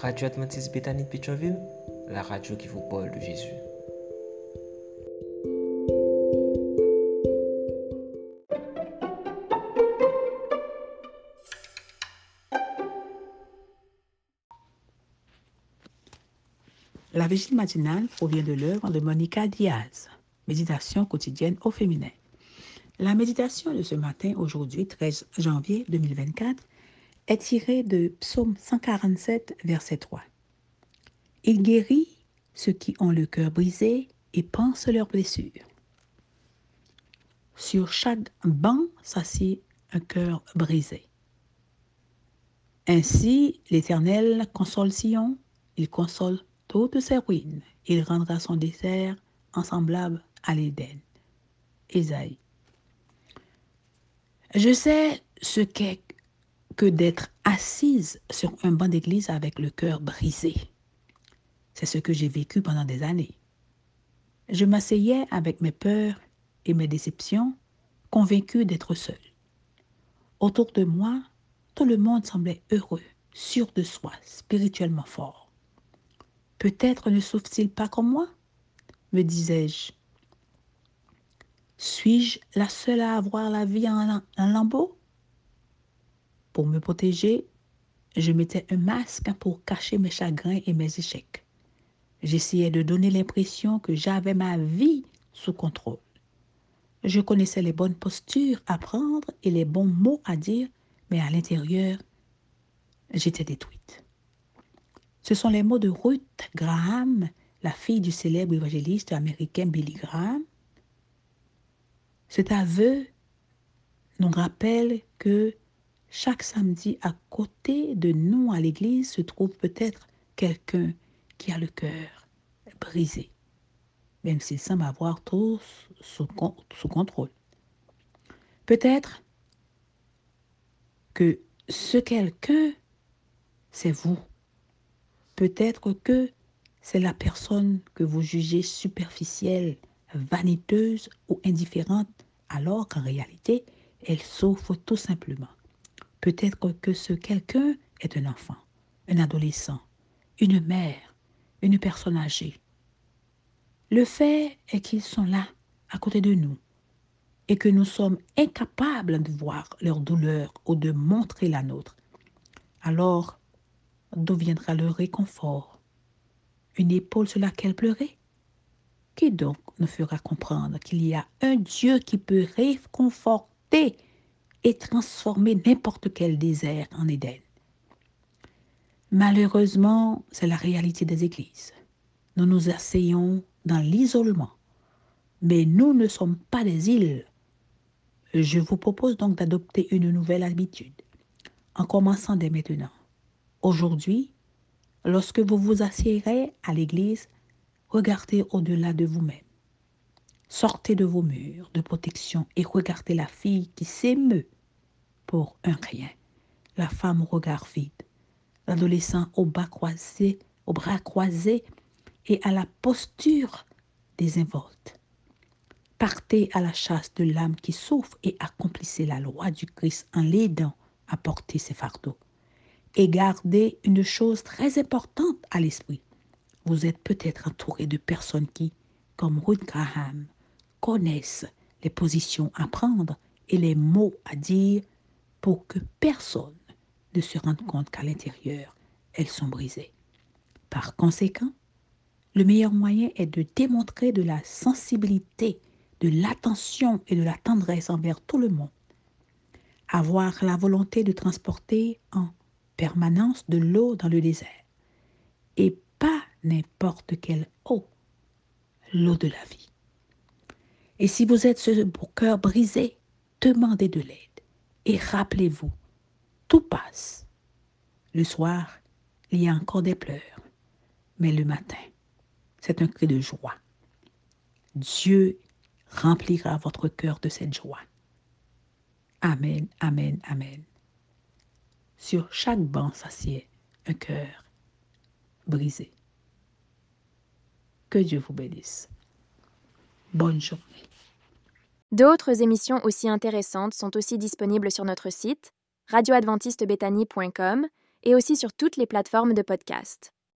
Radio Adventiste Bethany de Pétionville, la radio qui vous parle de Jésus. La vigile matinale provient de l'œuvre de Monica Diaz, Méditation quotidienne au féminin. La méditation de ce matin, aujourd'hui 13 janvier 2024, est tirée de Psaume 147, verset 3. Il guérit ceux qui ont le cœur brisé et pensent leurs blessures. Sur chaque banc s'assied un cœur brisé. Ainsi, l'Éternel console Sion, il console toutes ses ruines. Il rendra son désert en semblable à l'Éden. Ésaïe. Je sais ce qu'est que d'être assise sur un banc d'église avec le cœur brisé. C'est ce que j'ai vécu pendant des années. Je m'asseyais avec mes peurs et mes déceptions, convaincue d'être seule. Autour de moi, tout le monde semblait heureux, sûr de soi, spirituellement fort. Peut-être ne souffre-t-il pas comme moi me disais-je. Suis-je la seule à avoir la vie en, en lambeaux? Pour me protéger, je mettais un masque pour cacher mes chagrins et mes échecs. J'essayais de donner l'impression que j'avais ma vie sous contrôle. Je connaissais les bonnes postures à prendre et les bons mots à dire, mais à l'intérieur, j'étais détruite. Ce sont les mots de Ruth Graham, la fille du célèbre évangéliste américain Billy Graham. Cet aveu nous rappelle que chaque samedi, à côté de nous à l'église, se trouve peut-être quelqu'un qui a le cœur brisé, même s'il semble avoir tout sous, contrôle. Peut-être que ce quelqu'un, c'est vous. Peut-être que c'est la personne que vous jugez superficielle, vaniteuse ou indifférente, alors qu'en réalité, elle souffre tout simplement. Peut-être que ce quelqu'un est un enfant, un adolescent, une mère, une personne âgée. Le fait est qu'ils sont là, à côté de nous, et que nous sommes incapables de voir leur douleur ou de montrer la nôtre. Alors, D'où viendra le réconfort? Une épaule sur laquelle pleurer? Qui donc nous fera comprendre qu'il y a un Dieu qui peut réconforter et transformer n'importe quel désert en Éden Malheureusement, c'est la réalité des églises. Nous nous asseyons dans l'isolement, mais nous ne sommes pas des îles. Je vous propose donc d'adopter une nouvelle habitude, en commençant dès maintenant. Aujourd'hui, lorsque vous vous assiérez à l'église, regardez au-delà de vous-même. Sortez de vos murs de protection et regardez la fille qui s'émeut pour un rien, la femme au regard vide, l'adolescent au bas croisé, au bras croisés et à la posture désinvolte. Partez à la chasse de l'âme qui souffre et accomplissez la loi du Christ en l'aidant à porter ses fardeaux et gardez une chose très importante à l'esprit. Vous êtes peut-être entouré de personnes qui, comme Ruth Graham, connaissent les positions à prendre et les mots à dire pour que personne ne se rende compte qu'à l'intérieur, elles sont brisées. Par conséquent, le meilleur moyen est de démontrer de la sensibilité, de l'attention et de la tendresse envers tout le monde. Avoir la volonté de transporter en permanence de l'eau dans le désert. Et pas n'importe quelle eau, l'eau de la vie. Et si vous êtes ce cœur brisé, demandez de l'aide. Et rappelez-vous, tout passe. Le soir, il y a encore des pleurs. Mais le matin, c'est un cri de joie. Dieu remplira votre cœur de cette joie. Amen, amen, amen. Sur chaque banc s'assied un cœur brisé. Que Dieu vous bénisse. Bonne journée. D'autres émissions aussi intéressantes sont aussi disponibles sur notre site radioadventistebethany.com et aussi sur toutes les plateformes de podcast.